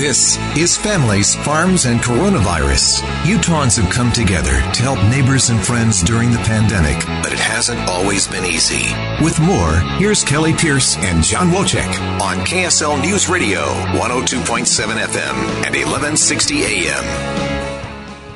This is Families, Farms, and Coronavirus. Utahns have come together to help neighbors and friends during the pandemic, but it hasn't always been easy. With more, here's Kelli Pierce and John Wojcik on KSL News Radio, 102.7 FM and 1160 AM.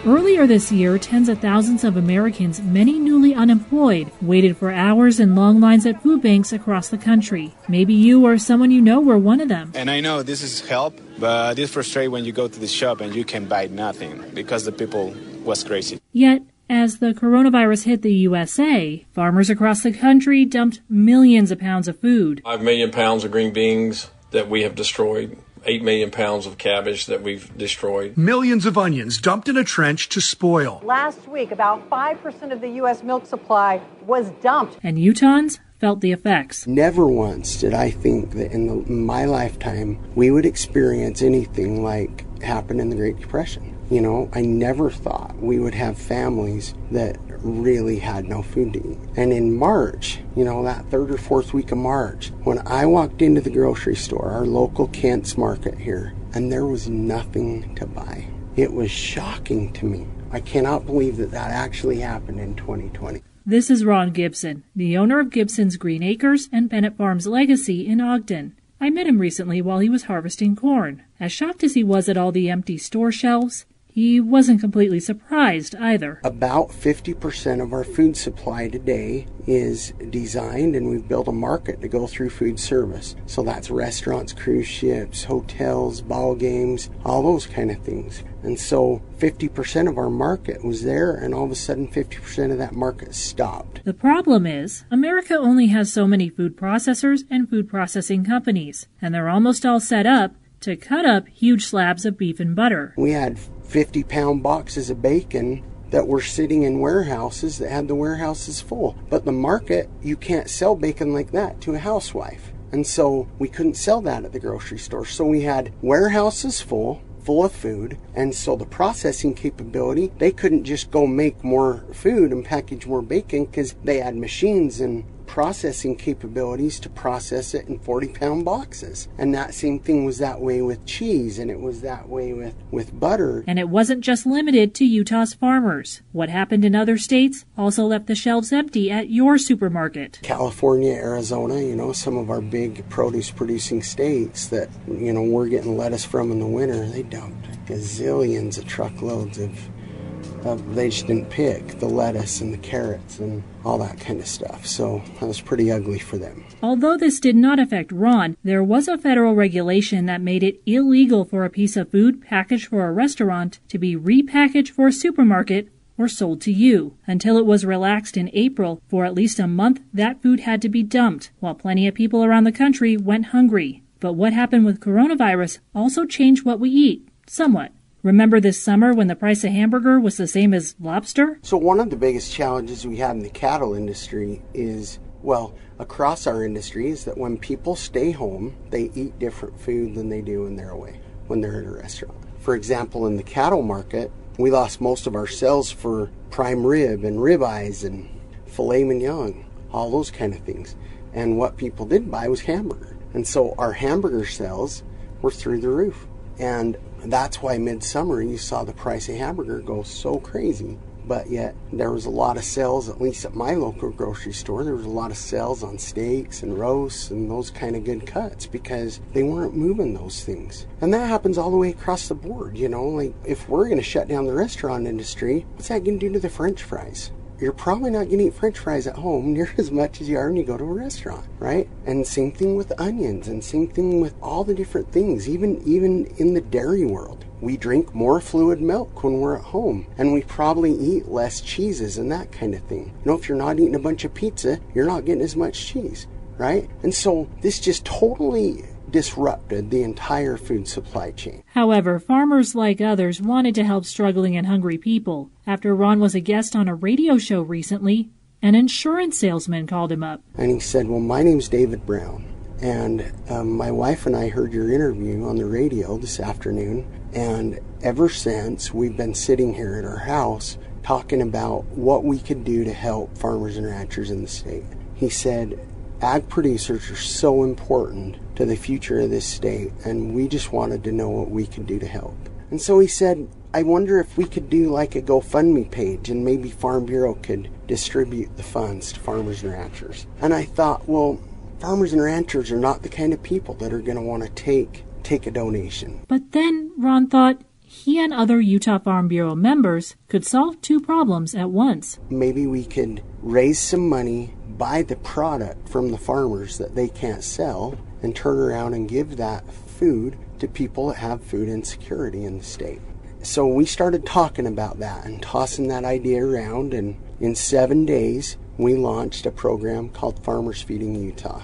Earlier this year, tens of thousands of Americans, many newly unemployed, waited for hours in long lines at food banks across the country. Maybe you or someone you know were one of them. And I know this is help, but it's frustrating when you go to the shop and you can buy nothing because the people was crazy. Yet, as the coronavirus hit the USA, farmers across the country dumped millions of pounds of food. Five million pounds of green beans that we have destroyed 8 million pounds of cabbage that we've destroyed. Millions of onions dumped in a trench to spoil. Last week, about 5% of the U.S. milk supply was dumped. And Utahns felt the effects. Never once did I think that in, the, in my lifetime we would experience anything like happened in the Great Depression. You know, I never thought we would have families that really had no food to eat. And in March, you know, that third or fourth week of March, when I walked into the grocery store, our local Kent's market here, and there was nothing to buy. It was shocking to me. I cannot believe that that actually happened in 2020. This is Ron Gibson, the owner of Gibson's Green Acres and Bennett Farms Legacy in Ogden. I met him recently while he was harvesting corn. As shocked as he was at all the empty store shelves, he wasn't completely surprised either. About 50% of our food supply today is designed and we've built a market to go through food service. So that's restaurants, cruise ships, hotels, ball games, all those kind of things. And so 50% of our market was there and all of a sudden 50% of that market stopped. The problem is America only has so many food processors and food processing companies and they're almost all set up to cut up huge slabs of beef and butter. We had 50 pound boxes of bacon that were sitting in warehouses that had the warehouses full. But the market, you can't sell bacon like that to a housewife. And so we couldn't sell that at the grocery store. So we had warehouses full, full of food. And so the processing capability, they couldn't just go make more food and package more bacon because they had machines and processing capabilities to process it in 40 pound boxes. And that same thing was that way with cheese and it was that way with, with butter. And it wasn't just limited to Utah's farmers. What happened in other states also left the shelves empty at your supermarket. California, Arizona, you know, some of our big produce producing states that, you know, we're getting lettuce from in the winter, they dumped gazillions of truckloads of uh, they just didn't pick the lettuce and the carrots and all that kind of stuff. So that was pretty ugly for them. Although this did not affect Ron, there was a federal regulation that made it illegal for a piece of food packaged for a restaurant to be repackaged for a supermarket or sold to you. Until it was relaxed in April, for at least a month, that food had to be dumped, while plenty of people around the country went hungry. But what happened with coronavirus also changed what we eat, somewhat. Remember this summer when the price of hamburger was the same as lobster? So, one of the biggest challenges we have in the cattle industry is, well, across our industry, is that when people stay home, they eat different food than they do when they're away, when they're at a restaurant. For example, in the cattle market, we lost most of our sales for prime rib and ribeyes and filet mignon, all those kind of things. And what people did buy was hamburger. And so our hamburger sales were through the roof. And that's why midsummer you saw the price of hamburger go so crazy. But yet there was a lot of sales, at least at my local grocery store, there was a lot of sales on steaks and roasts and those kind of good cuts because they weren't moving those things. And that happens all the way across the board, you know, like if we're to shut down the restaurant industry, what's that to do to the french fries? You're probably not going to eat french fries at home near as much as you are when you go to a restaurant, right? And same thing with onions and same thing with all the different things, even even in the dairy world. We drink more fluid milk when we're at home and we probably eat less cheeses and that kind of thing. You know, if you're not eating a bunch of pizza, you're not getting as much cheese, right? And so this just totally disrupted the entire food supply chain. However, farmers like others wanted to help struggling and hungry people. After Ron was a guest on a radio show recently, an insurance salesman called him up. And he said, Well, my name's David Brown. And um, my wife and I heard your interview on the radio this afternoon. And ever since, we've been sitting here at our house talking about what we could do to help farmers and ranchers in the state. He said, ag producers are so important to the future of this state, and we just wanted to know what we could do to help. And so he said, I wonder if we could do like a GoFundMe page and maybe Farm Bureau could distribute the funds to farmers and ranchers. And I thought, well, farmers and ranchers are not the kind of people that are going to want to take take a donation. But then Ron thought he and other Utah Farm Bureau members could solve two problems at once. Maybe we could raise some money, buy the product from the farmers that they can't sell, and turn around and give that food to people that have food insecurity in the state. So we started talking about that and tossing that idea around, and in seven days, we launched a program called Farmers Feeding Utah.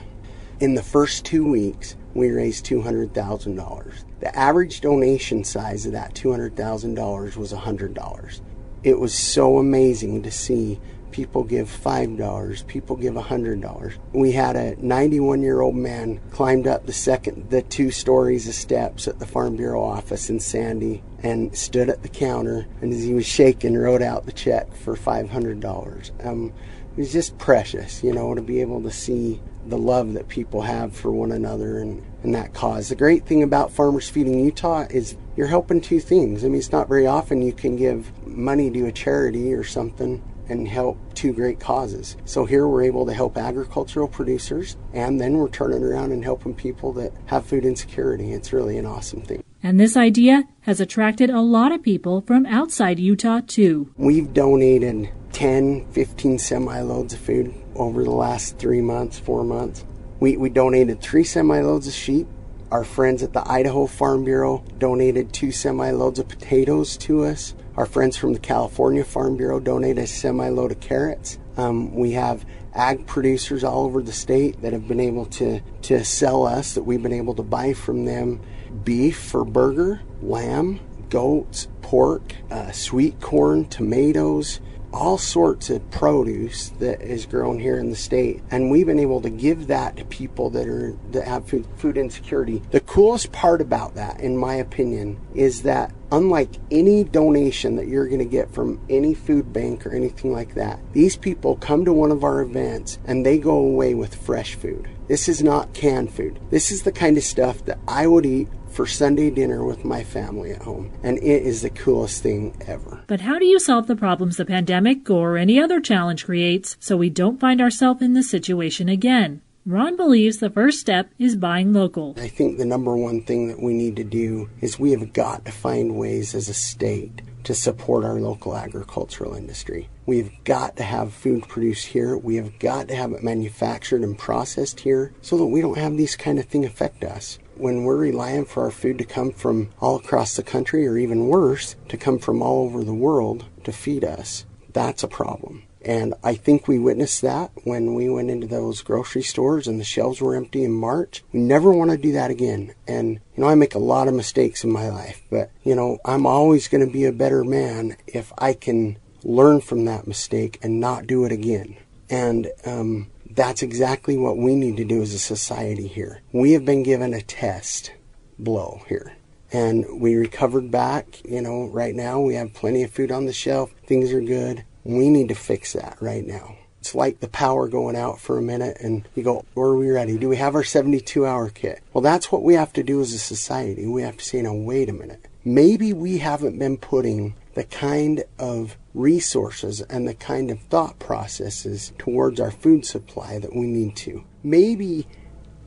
In the first two weeks, we raised $200,000. The average donation size of that $200,000 was $100. It was so amazing to see people give $5, people give $100. We had a 91 year old man climbed up the second, the two stories of steps at the Farm Bureau office in Sandy and stood at the counter and as he was shaking wrote out the check for $500. Um, it was just precious, you know, to be able to see the love that people have for one another and, and that cause. The great thing about Farmers Feeding Utah is you're helping two things. I mean, it's not very often you can give money to a charity or something and help two great causes. So here we're able to help agricultural producers and then we're turning around and helping people that have food insecurity. It's really an awesome thing. And this idea has attracted a lot of people from outside Utah too. We've donated 10, 15 semi loads of food over the last three months, four months. We, we donated three semi loads of sheep. Our friends at the Idaho Farm Bureau donated two semi loads of potatoes to us. Our friends from the California Farm Bureau donated a semi load of carrots. Um, we have ag producers all over the state that have been able to, to sell us, that we've been able to buy from them beef for burger, lamb, goats, pork, uh, sweet corn, tomatoes, all sorts of produce that is grown here in the state. And we've been able to give that to people that are that have food, food insecurity. The coolest part about that in my opinion is that unlike any donation that you're going to get from any food bank or anything like that these people come to one of our events and they go away with fresh food this is not canned food this is the kind of stuff that i would eat for Sunday dinner with my family at home, and it is the coolest thing ever. But how do you solve the problems the pandemic or any other challenge creates so we don't find ourselves in this situation again? Ron believes the first step is buying local. I think the number one thing that we need to do is we have got to find ways as a state to support our local agricultural industry. We've got to have food produced here. We have got to have it manufactured and processed here so that we don't have these kind of things affect us when we're relying for our food to come from all across the country, or even worse, to come from all over the world to feed us, that's a problem. And I think we witnessed that when we went into those grocery stores and the shelves were empty in March. We never want to do that again. And, you know, I make a lot of mistakes in my life, but, you know, I'm always going to be a better man if I can learn from that mistake and not do it again. And, um, that's exactly what we need to do as a society here. We have been given a test blow here. And we recovered back. You know, right now we have plenty of food on the shelf. Things are good. We need to fix that right now. It's like the power going out for a minute and you go, are we ready? Do we have our 72 hour kit? Well, that's what we have to do as a society. We have to say, now, wait a minute. Maybe we haven't been putting the kind of resources and the kind of thought processes towards our food supply that we need to. Maybe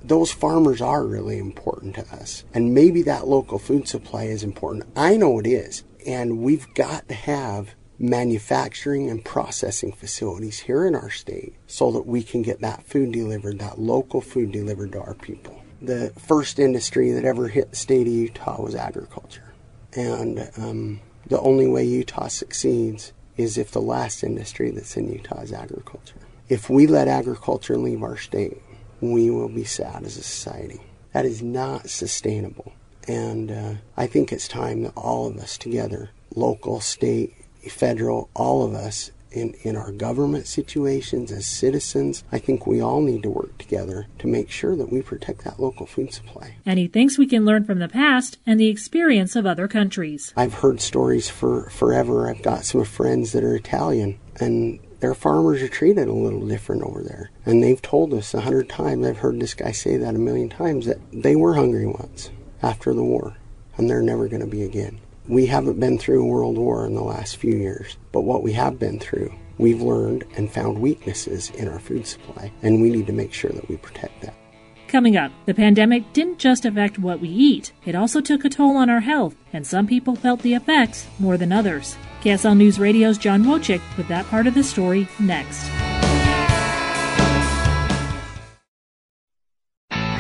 those farmers are really important to us, and maybe that local food supply is important. I know it is, and we've got to have manufacturing and processing facilities here in our state so that we can get that food delivered, that local food delivered to our people. The first industry that ever hit the state of Utah was agriculture. And um, the only way Utah succeeds is if the last industry that's in Utah is agriculture. If we let agriculture leave our state, we will be sad as a society. That is not sustainable. And uh, I think it's time that all of us together, local, state, federal, all of us, in, in our government situations as citizens, I think we all need to work together to make sure that we protect that local food supply. And he thinks we can learn from the past and the experience of other countries. I've heard stories for forever. I've got some friends that are Italian and their farmers are treated a little different over there. And they've told us a hundred times, I've heard this guy say that a million times, that they were hungry once after the war, and they're never going to be again. We haven't been through a world war in the last few years, but what we have been through, we've learned and found weaknesses in our food supply, and we need to make sure that we protect that. Coming up, the pandemic didn't just affect what we eat, it also took a toll on our health, and some people felt the effects more than others. KSL News Radio's John Wojcik with that part of the story next.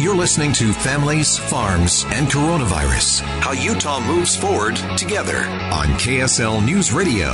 You're listening to Families, Farms, and Coronavirus How Utah Moves Forward Together on KSL News Radio.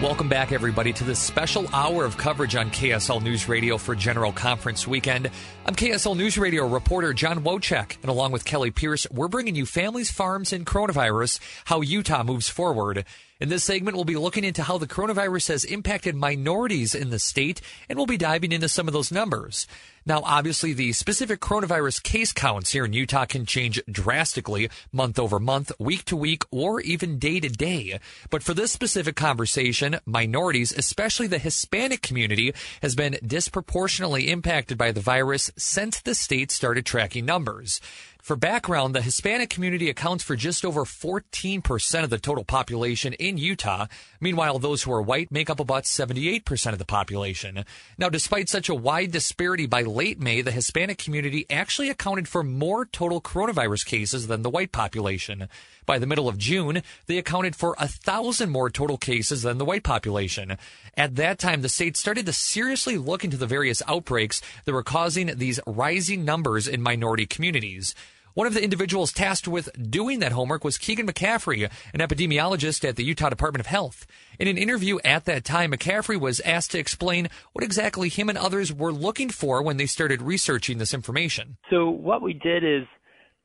Welcome back, everybody, to this special hour of coverage on KSL News Radio for General Conference Weekend. I'm KSL News Radio reporter John Wojcik, and along with Kelli Pierce, we're bringing you Families, Farms, and Coronavirus How Utah Moves Forward. In this segment, we'll be looking into how the coronavirus has impacted minorities in the state, and we'll be diving into some of those numbers. Now, obviously, the specific coronavirus case counts here in Utah can change drastically month over month, week to week, or even day to day. But for this specific conversation, minorities, especially the Hispanic community, has been disproportionately impacted by the virus since the state started tracking numbers. For background, the Hispanic community accounts for just over 14% of the total population in Utah. Meanwhile, those who are white make up about 78% of the population. Now, despite such a wide disparity, by late May, the Hispanic community actually accounted for more total coronavirus cases than the white population. By the middle of June, they accounted for a thousand more total cases than the white population. At that time, the state started to seriously look into the various outbreaks that were causing these rising numbers in minority communities. One of the individuals tasked with doing that homework was Keegan McCaffrey, an epidemiologist at the Utah Department of Health. In an interview at that time, McCaffrey was asked to explain what exactly him and others were looking for when they started researching this information. So, what we did is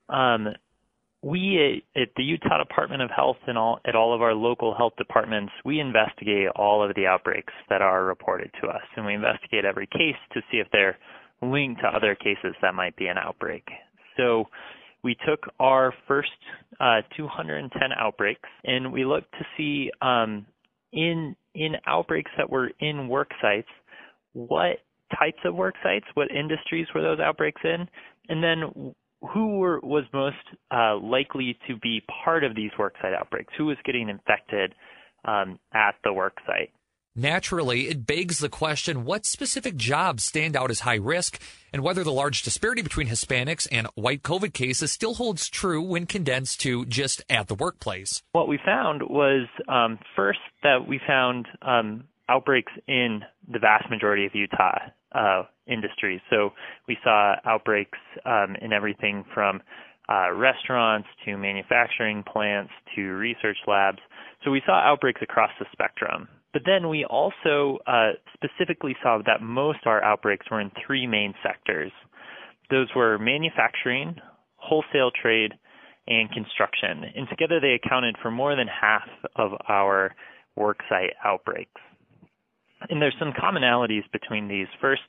um, we at the Utah Department of Health and all at all of our local health departments, we investigate all of the outbreaks that are reported to us, and we investigate every case to see if they're linked to other cases that might be an outbreak. So we took our first uh, 210 outbreaks and we looked to see um, in in outbreaks that were in work sites what types of work sites, what industries were those outbreaks in, and then who were, was most uh, likely to be part of these worksite outbreaks? Who was getting infected um, at the worksite? Naturally, it begs the question what specific jobs stand out as high risk and whether the large disparity between Hispanics and white COVID cases still holds true when condensed to just at the workplace. What we found was um, first that we found um, outbreaks in the vast majority of Utah uh, industries. So we saw outbreaks um, in everything from uh, restaurants to manufacturing plants to research labs. So we saw outbreaks across the spectrum. But then we also uh, specifically saw that most of our outbreaks were in three main sectors. Those were manufacturing, wholesale trade, and construction. And together they accounted for more than half of our worksite outbreaks. And there's some commonalities between these. First,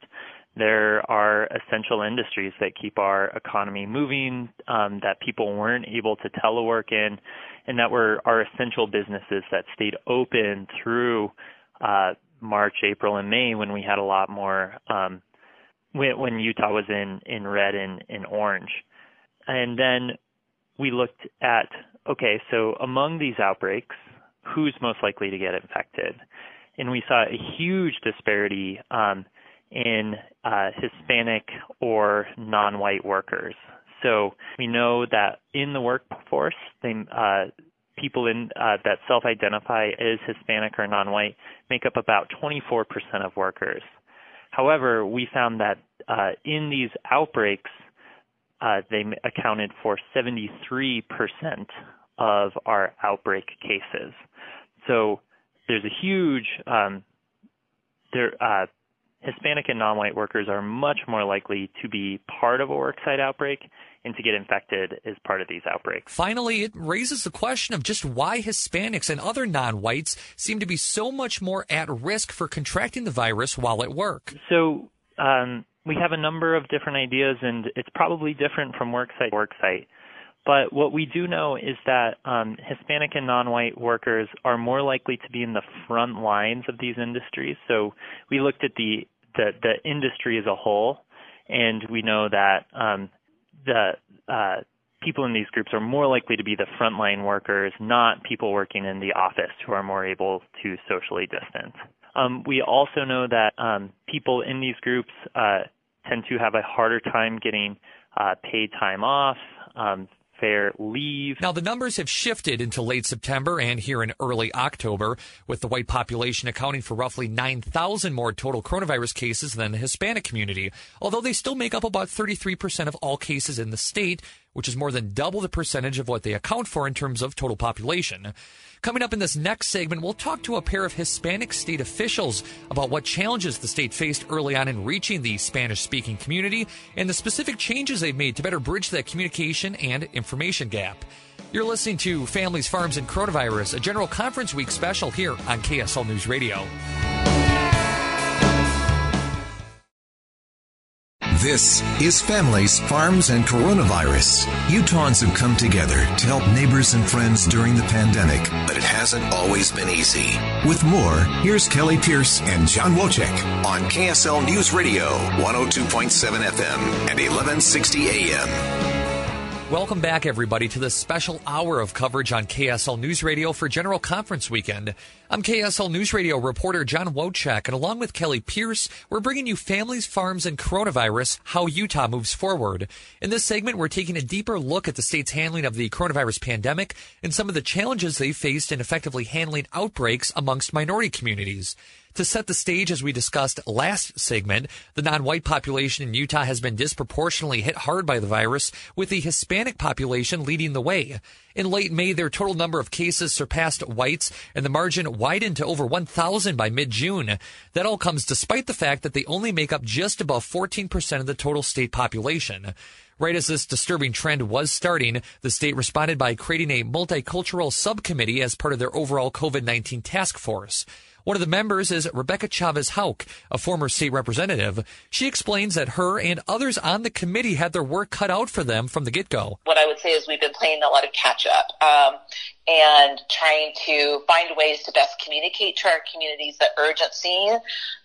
there are essential industries that keep our economy moving, um, that people weren't able to telework in, and that were our essential businesses that stayed open through uh, March, April, and May when we had a lot more um, when, when Utah was in in red and in orange. And then we looked at okay, so among these outbreaks, who's most likely to get infected? And we saw a huge disparity um, in uh, Hispanic or non-white workers. So we know that in the workforce, they, uh, people in uh, that self-identify as Hispanic or non-white make up about 24% of workers. However, we found that uh, in these outbreaks, uh, they accounted for 73% of our outbreak cases. So there's a huge um, there uh, Hispanic and non-white workers are much more likely to be part of a worksite outbreak and to get infected as part of these outbreaks. Finally, it raises the question of just why Hispanics and other non-whites seem to be so much more at risk for contracting the virus while at work. So um, we have a number of different ideas, and it's probably different from worksite to worksite. But what we do know is that um, Hispanic and non-white workers are more likely to be in the front lines of these industries. So we looked at the the, the industry as a whole, and we know that um, the uh, people in these groups are more likely to be the frontline workers, not people working in the office who are more able to socially distance. Um, we also know that um, people in these groups uh, tend to have a harder time getting uh, paid time off, um, leave. Now, the numbers have shifted into late September and here in early October, with the white population accounting for roughly 9,000 more total coronavirus cases than the Hispanic community, although they still make up about 33% of all cases in the state, which is more than double the percentage of what they account for in terms of total population. Coming up in this next segment, we'll talk to a pair of Hispanic state officials about what challenges the state faced early on in reaching the Spanish speaking community and the specific changes they've made to better bridge that communication and information gap. You're listening to Families, Farms, and Coronavirus, a General Conference Week special here on KSL News Radio. This is Families, Farms, and Coronavirus. Utahns have come together to help neighbors and friends during the pandemic, but it hasn't always been easy. With more, here's Kelli Pierce and John Wojcik on KSL News Radio, 102.7 FM and 1160 AM. Welcome back, everybody, to this special hour of coverage on KSL News Radio for General Conference Weekend. I'm KSL News Radio reporter John Wojcik, and along with Kelli Pierce, we're bringing you Families, Farms, and Coronavirus, how Utah moves forward. In this segment, we're taking a deeper look at the state's handling of the coronavirus pandemic and some of the challenges they faced in effectively handling outbreaks amongst minority communities. To set the stage, as we discussed last segment, the non-white population in Utah has been disproportionately hit hard by the virus, with the Hispanic population leading the way. In late May, their total number of cases surpassed whites, and the margin widened to over 1,000 by mid-June. That all comes despite the fact that they only make up just above 14% of the total state population. Right as this disturbing trend was starting, the state responded by creating a multicultural subcommittee as part of their overall COVID-19 task force. One of the members is Rebecca Chavez Houck, a former state representative. She explains that her and others on the committee had their work cut out for them from the get go. What I would say is we've been playing a lot of catch up um, and trying to find ways to best communicate to our communities the urgency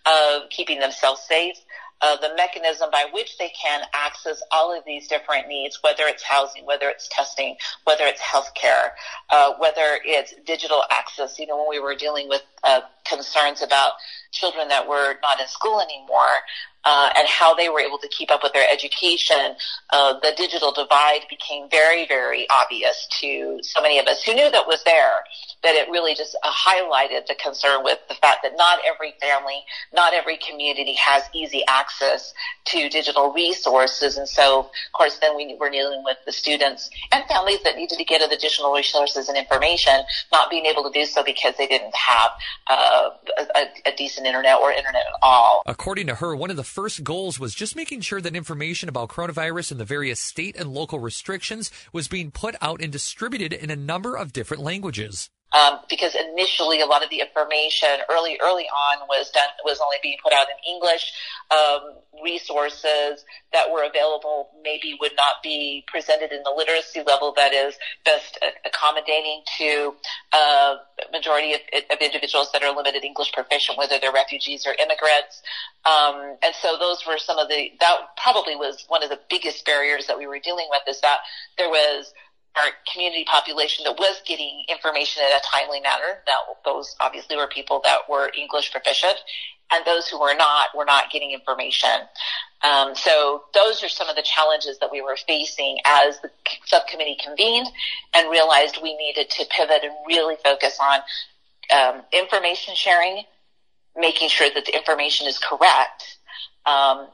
of keeping themselves safe uh, the mechanism by which they can access all of these different needs, whether it's housing, whether it's testing, whether it's healthcare, uh, whether it's digital access. You know, when we were dealing with uh, concerns about children that were not in school anymore, uh, and how they were able to keep up with their education, uh, the digital divide became very, very obvious to so many of us who knew that was there. That it really just uh, highlighted the concern with the fact that not every family, not every community has easy access to digital resources, and so of course then we were dealing with the students and families that needed to get additional resources and information, not being able to do so because they didn't have uh, a, a decent internet or internet at all. According to her, one of the first goals was just making sure that information about coronavirus and the various state and local restrictions was being put out and distributed in a number of different languages um, because initially a lot of the information early early on was done was only being put out in English. Um, resources that were available maybe would not be presented in the literacy level that is best accommodating to a uh, majority of, of, individuals that are limited English proficient, whether they're refugees or immigrants. Um, and so those were some of the that probably was one of the biggest barriers that we were dealing with is that there was our community population that was getting information in a timely manner. Now, those obviously were people that were English proficient, and those who were not were not getting information. Um, so those are some of the challenges that we were facing as the subcommittee convened and realized we needed to pivot and really focus on um, information sharing, making sure that the information is correct, um,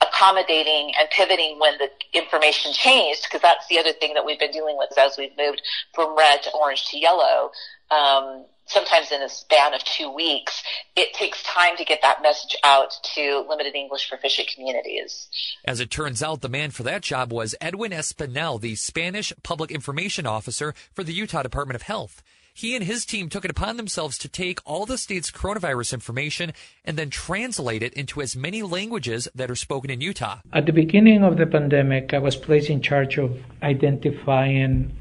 accommodating and pivoting when the information changed, because that's the other thing that we've been dealing with as we've moved from red to orange to yellow. Um, sometimes in a span of two weeks, it takes time to get that message out to limited English proficient communities. As it turns out, the man for that job was Edwin Espinel, the Spanish Public Information Officer for the Utah Department of Health. He and his team took it upon themselves to take all the state's coronavirus information and then translate it into as many languages that are spoken in Utah. At the beginning of the pandemic, I was placed in charge of identifying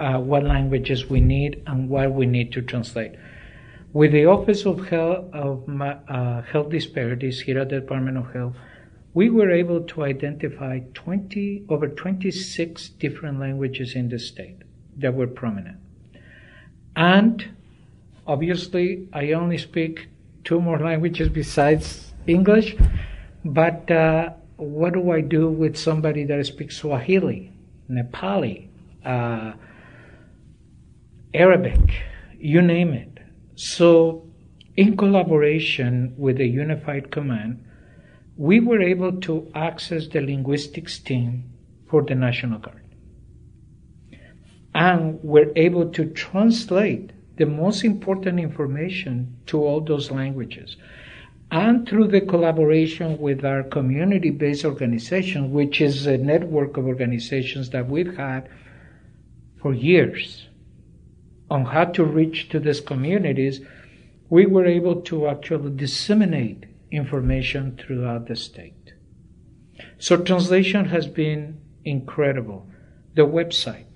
uh, what languages we need and what we need to translate. With the Office of Health, of, uh, Health Disparities here at the Department of Health, we were able to identify 20 over 26 different languages in the state that were prominent. And obviously, I only speak two more languages besides English. But uh, what do I do with somebody that speaks Swahili, Nepali, uh, Arabic, you name it? So, in collaboration with the Unified Command, we were able to access the linguistics team for the National Guard and we're able to translate the most important information to all those languages. And through the collaboration with our community based organization, which is a network of organizations that we've had for years on how to reach to these communities, we were able to actually disseminate information throughout the state. So translation has been incredible. The website,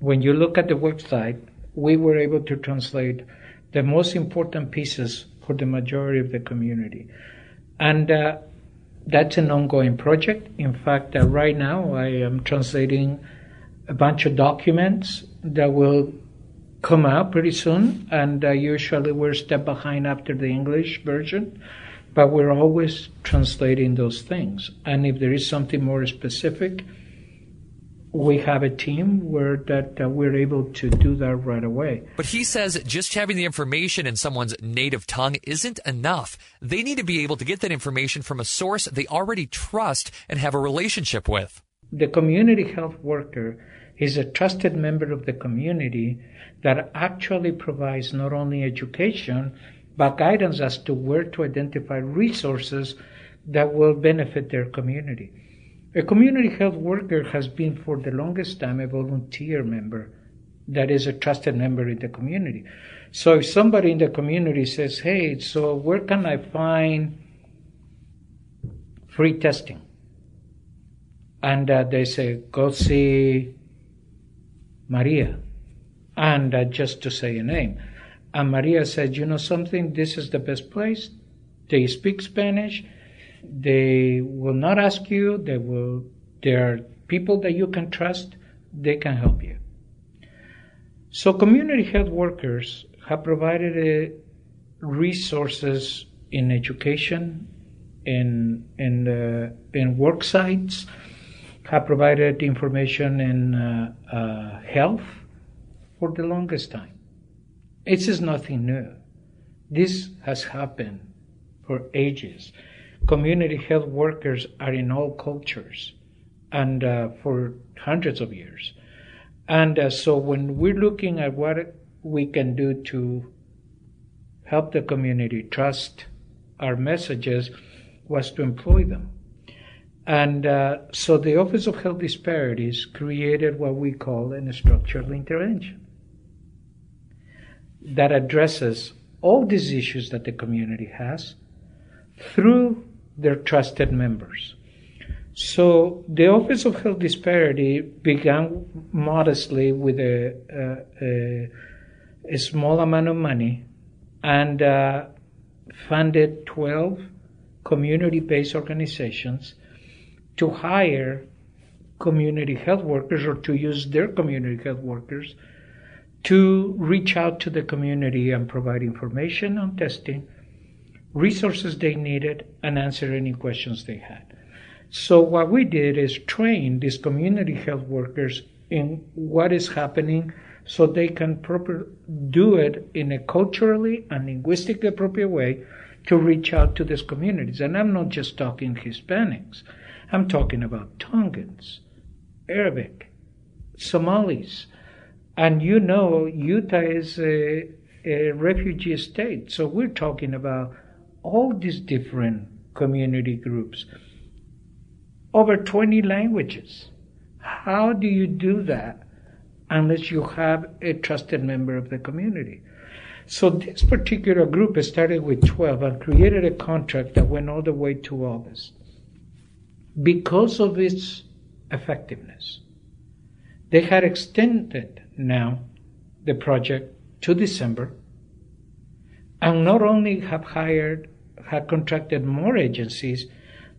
when you look at the website, we were able to translate the most important pieces for the majority of the community. And uh, that's an ongoing project. In fact, uh, right now I am translating a bunch of documents that will come out pretty soon. And uh, usually we're a step behind after the English version, but we're always translating those things. And if there is something more specific, we have a team where that uh, we're able to do that right away. But he says just having the information in someone's native tongue isn't enough. They need to be able to get that information from a source they already trust and have a relationship with. The community health worker is a trusted member of the community that actually provides not only education but guidance as to where to identify resources that will benefit their community. A community health worker has been for the longest time a volunteer member that is a trusted member in the community. So if somebody in the community says, hey, so where can I find free testing? And uh, they say, go see Maria. And uh, just to say a name. And Maria said, you know something, this is the best place. They speak Spanish they will not ask you. They will. There are people that you can trust. They can help you. So community health workers have provided uh, resources in education, in in uh, in work sites, have provided information in uh, uh, health for the longest time. It is nothing new. This has happened for ages community health workers are in all cultures and uh, for hundreds of years. And uh, so when we're looking at what we can do to help the community trust our messages was to employ them. And uh, so the Office of Health Disparities created what we call an structural intervention that addresses all these issues that the community has through their trusted members. So the Office of Health Disparity began modestly with a, a, a small amount of money and uh, funded 12 community based organizations to hire community health workers or to use their community health workers to reach out to the community and provide information on testing resources they needed, and answer any questions they had. So what we did is train these community health workers in what is happening so they can proper, do it in a culturally and linguistically appropriate way to reach out to these communities. And I'm not just talking Hispanics. I'm talking about Tongans, Arabic, Somalis, And you know, Utah is a, a refugee state. So we're talking about all these different community groups. Over 20 languages. How do you do that unless you have a trusted member of the community? So this particular group started with 12 and created a contract that went all the way to August. Because of its effectiveness, they had extended now the project to December and not only have hired, had contracted more agencies,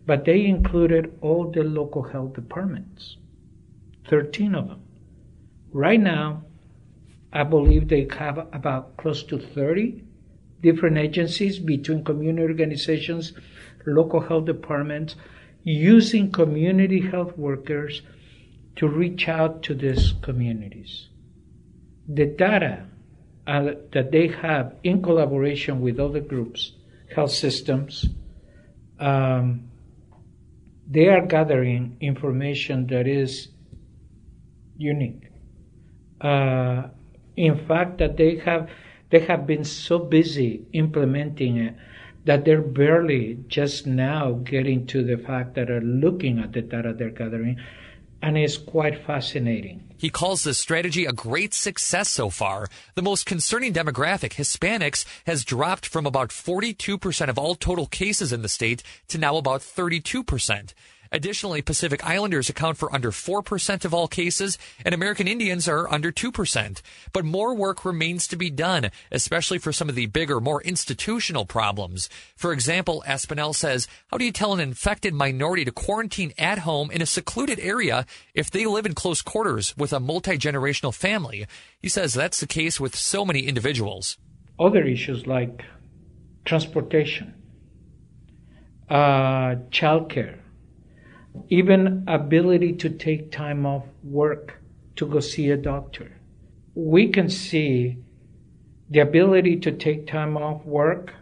but they included all the local health departments, 13 of them. Right now, I believe they have about close to 30 different agencies between community organizations, local health departments, using community health workers to reach out to these communities. The data uh, that they have in collaboration with other groups, health systems, um, they are gathering information that is unique. Uh, in fact, that they have they have been so busy implementing it that they're barely just now getting to the fact that are looking at the data they're gathering, and it's quite fascinating. He calls this strategy a great success so far. The most concerning demographic, Hispanics, has dropped from about 42% of all total cases in the state to now about 32%. Additionally, Pacific Islanders account for under 4% of all cases, and American Indians are under 2%. But more work remains to be done, especially for some of the bigger, more institutional problems. For example, Espinel says, how do you tell an infected minority to quarantine at home in a secluded area if they live in close quarters with a multi-generational family? He says that's the case with so many individuals. Other issues like transportation, uh, childcare, even ability to take time off work to go see a doctor. We can see the ability to take time off work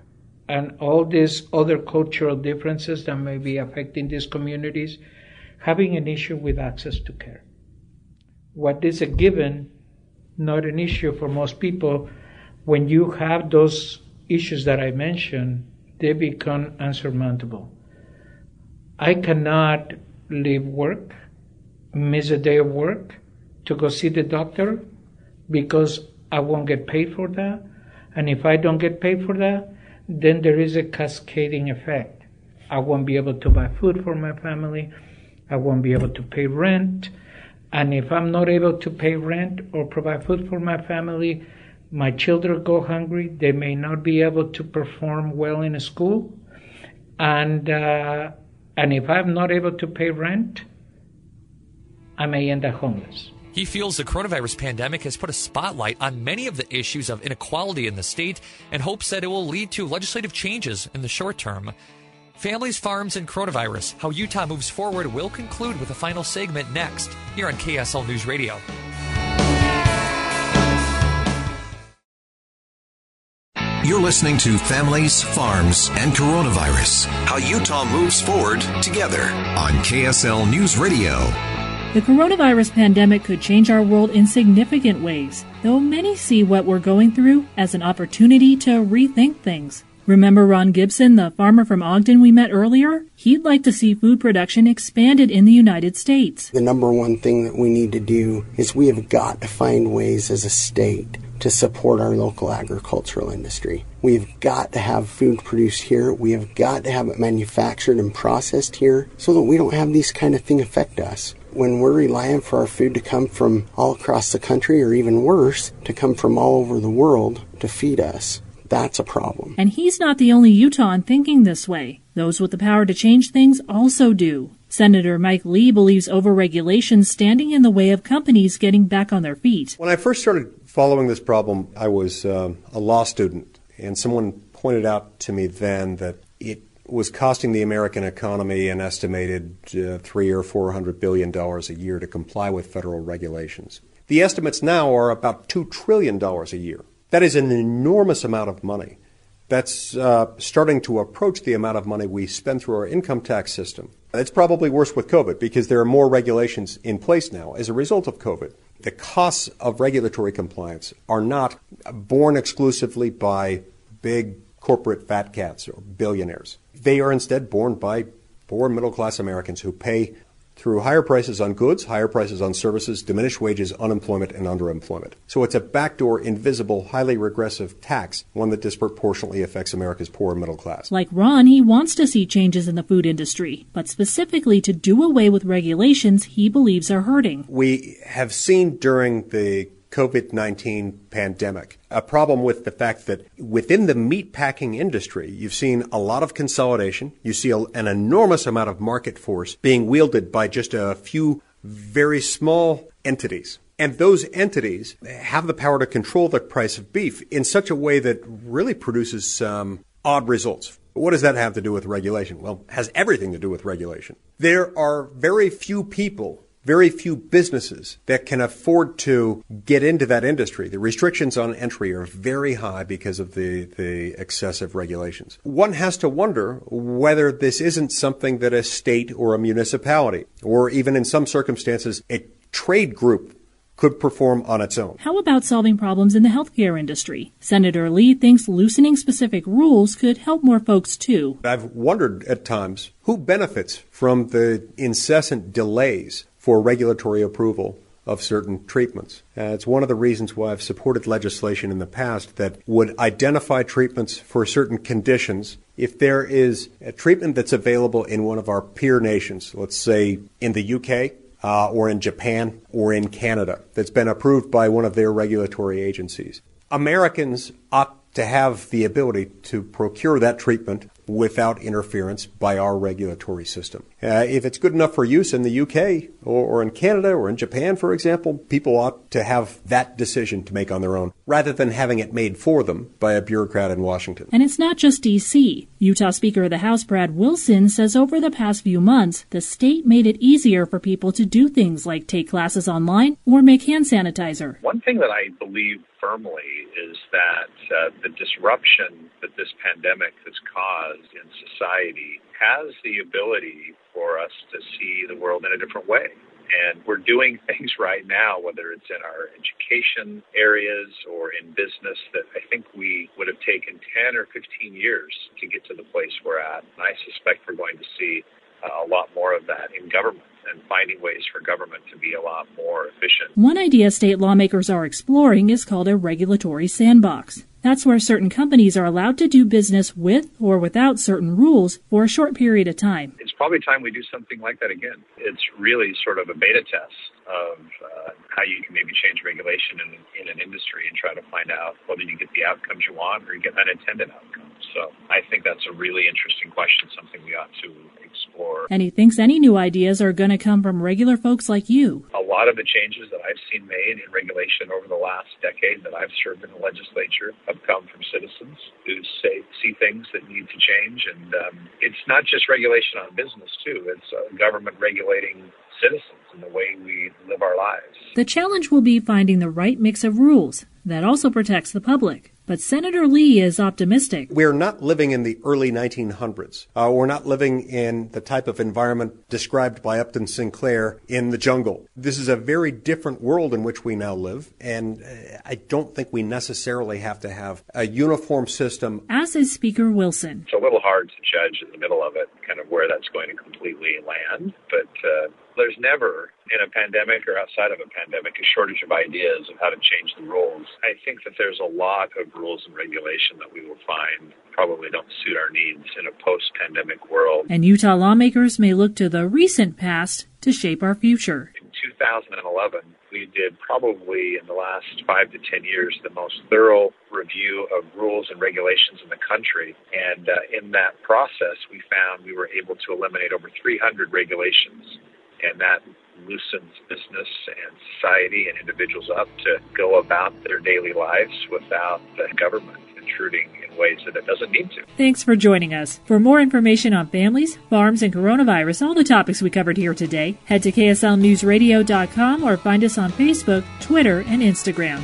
and all these other cultural differences that may be affecting these communities having an issue with access to care. What is a given, not an issue for most people, when you have those issues that I mentioned, they become unsurmountable. I cannot leave work, miss a day of work to go see the doctor because I won't get paid for that. And if I don't get paid for that, then there is a cascading effect. I won't be able to buy food for my family. I won't be able to pay rent. And if I'm not able to pay rent or provide food for my family, my children go hungry. They may not be able to perform well in school. And uh, and if I'm not able to pay rent, I may end up homeless. He feels the coronavirus pandemic has put a spotlight on many of the issues of inequality in the state and hopes that it will lead to legislative changes in the short term. Families, Farms, and Coronavirus How Utah Moves Forward will conclude with a final segment next here on KSL News Radio. You're listening to Families, Farms, and Coronavirus How Utah Moves Forward Together on KSL News Radio. The coronavirus pandemic could change our world in significant ways, though many see what we're going through as an opportunity to rethink things. Remember Ron Gibson, the farmer from Ogden we met earlier? He'd like to see food production expanded in the United States. The number one thing that we need to do is we have got to find ways as a state to support our local agricultural industry. We've got to have food produced here. We have got to have it manufactured and processed here so that we don't have these kind of things affect us. When we're relying for our food to come from all across the country or even worse, to come from all over the world to feed us, that's a problem. And he's not the only Utah thinking this way. Those with the power to change things also do. Senator Mike Lee believes overregulation standing in the way of companies getting back on their feet. When I first started following this problem, I was uh, a law student, and someone pointed out to me then that it was costing the American economy an estimated uh, three or four hundred billion dollars a year to comply with federal regulations. The estimates now are about two trillion dollars a year. That is an enormous amount of money. That's uh, starting to approach the amount of money we spend through our income tax system. It's probably worse with COVID because there are more regulations in place now as a result of COVID. The costs of regulatory compliance are not borne exclusively by big corporate fat cats or billionaires. They are instead borne by poor middle class Americans who pay through higher prices on goods, higher prices on services, diminished wages, unemployment, and underemployment. So it's a backdoor, invisible, highly regressive tax, one that disproportionately affects America's poor middle class. Like Ron, he wants to see changes in the food industry, but specifically to do away with regulations he believes are hurting. We have seen during the COVID 19 pandemic. A problem with the fact that within the meatpacking industry, you've seen a lot of consolidation. You see a, an enormous amount of market force being wielded by just a few very small entities. And those entities have the power to control the price of beef in such a way that really produces some odd results. What does that have to do with regulation? Well, it has everything to do with regulation. There are very few people very few businesses that can afford to get into that industry. The restrictions on entry are very high because of the, the excessive regulations. One has to wonder whether this isn't something that a state or a municipality, or even in some circumstances, a trade group could perform on its own. How about solving problems in the healthcare industry? Senator Lee thinks loosening specific rules could help more folks too. I've wondered at times who benefits from the incessant delays for regulatory approval of certain treatments. It's one of the reasons why I've supported legislation in the past that would identify treatments for certain conditions. If there is a treatment that's available in one of our peer nations, let's say in the UK, uh, or in Japan, or in Canada, that's been approved by one of their regulatory agencies. Americans ought to have the ability to procure that treatment without interference by our regulatory system. Uh, if it's good enough for use in the UK or, or, in Canada or in Japan, for example, people ought to have that decision to make on their own rather than having it made for them by a bureaucrat in Washington. And it's not just D.C. Utah Speaker of the House Brad Wilson says over the past few months, the state made it easier for people to do things like take classes online or make hand sanitizer. One thing that I believe firmly is that uh, the disruption that this pandemic has caused in society has the ability for us to see the world in a different way. And we're doing things right now, whether it's in our education areas or in business, that I think we would have taken 10 or 15 years to get to the place we're at. And I suspect we're going to see uh, a lot more of that in government and finding ways for government to be a lot more efficient. One idea state lawmakers are exploring is called a regulatory sandbox. That's where certain companies are allowed to do business with or without certain rules for a short period of time. Probably time we do something like that again. It's really sort of a beta test of uh, how you can maybe change regulation in, in an industry and try to find out whether you get the outcomes you want or you get unintended outcomes. So I think that's a really interesting question, something we ought to explore. And he thinks any new ideas are going to come from regular folks like you. A lot of the changes that I've seen made in regulation over the last decade that I've served in the legislature have come from citizens who say, see things that need to change. And um, it's not just regulation on business, too, it's uh, government regulating citizens and the way we live our lives. The challenge will be finding the right mix of rules that also protects the public. But Senator Lee is optimistic. We're not living in the early 1900s. Uh, we're not living in the type of environment described by Upton Sinclair in the jungle. This is a very different world in which we now live, and uh, I don't think we necessarily have to have a uniform system. As is Speaker Wilson. It's a little hard to judge in the middle of it, kind of where that's going to completely land, but uh, there's never in a pandemic or outside of a pandemic a shortage of ideas of how to change the rules. I think that there's a lot of rules and regulation that we will find probably don't suit our needs in a post pandemic world. And Utah lawmakers may look to the recent past to shape our future. In 2011, we did probably in the last five to ten years the most thorough review of rules and regulations in the country. And uh, in that process, we found we were able to eliminate over 300 regulations. And that loosens business and society and individuals up to go about their daily lives without the government intruding in ways that it doesn't need to. Thanks for joining us. For more information on families, farms, and coronavirus, all the topics we covered here today, head to KSLNewsRadio.com or find us on Facebook, Twitter, and Instagram.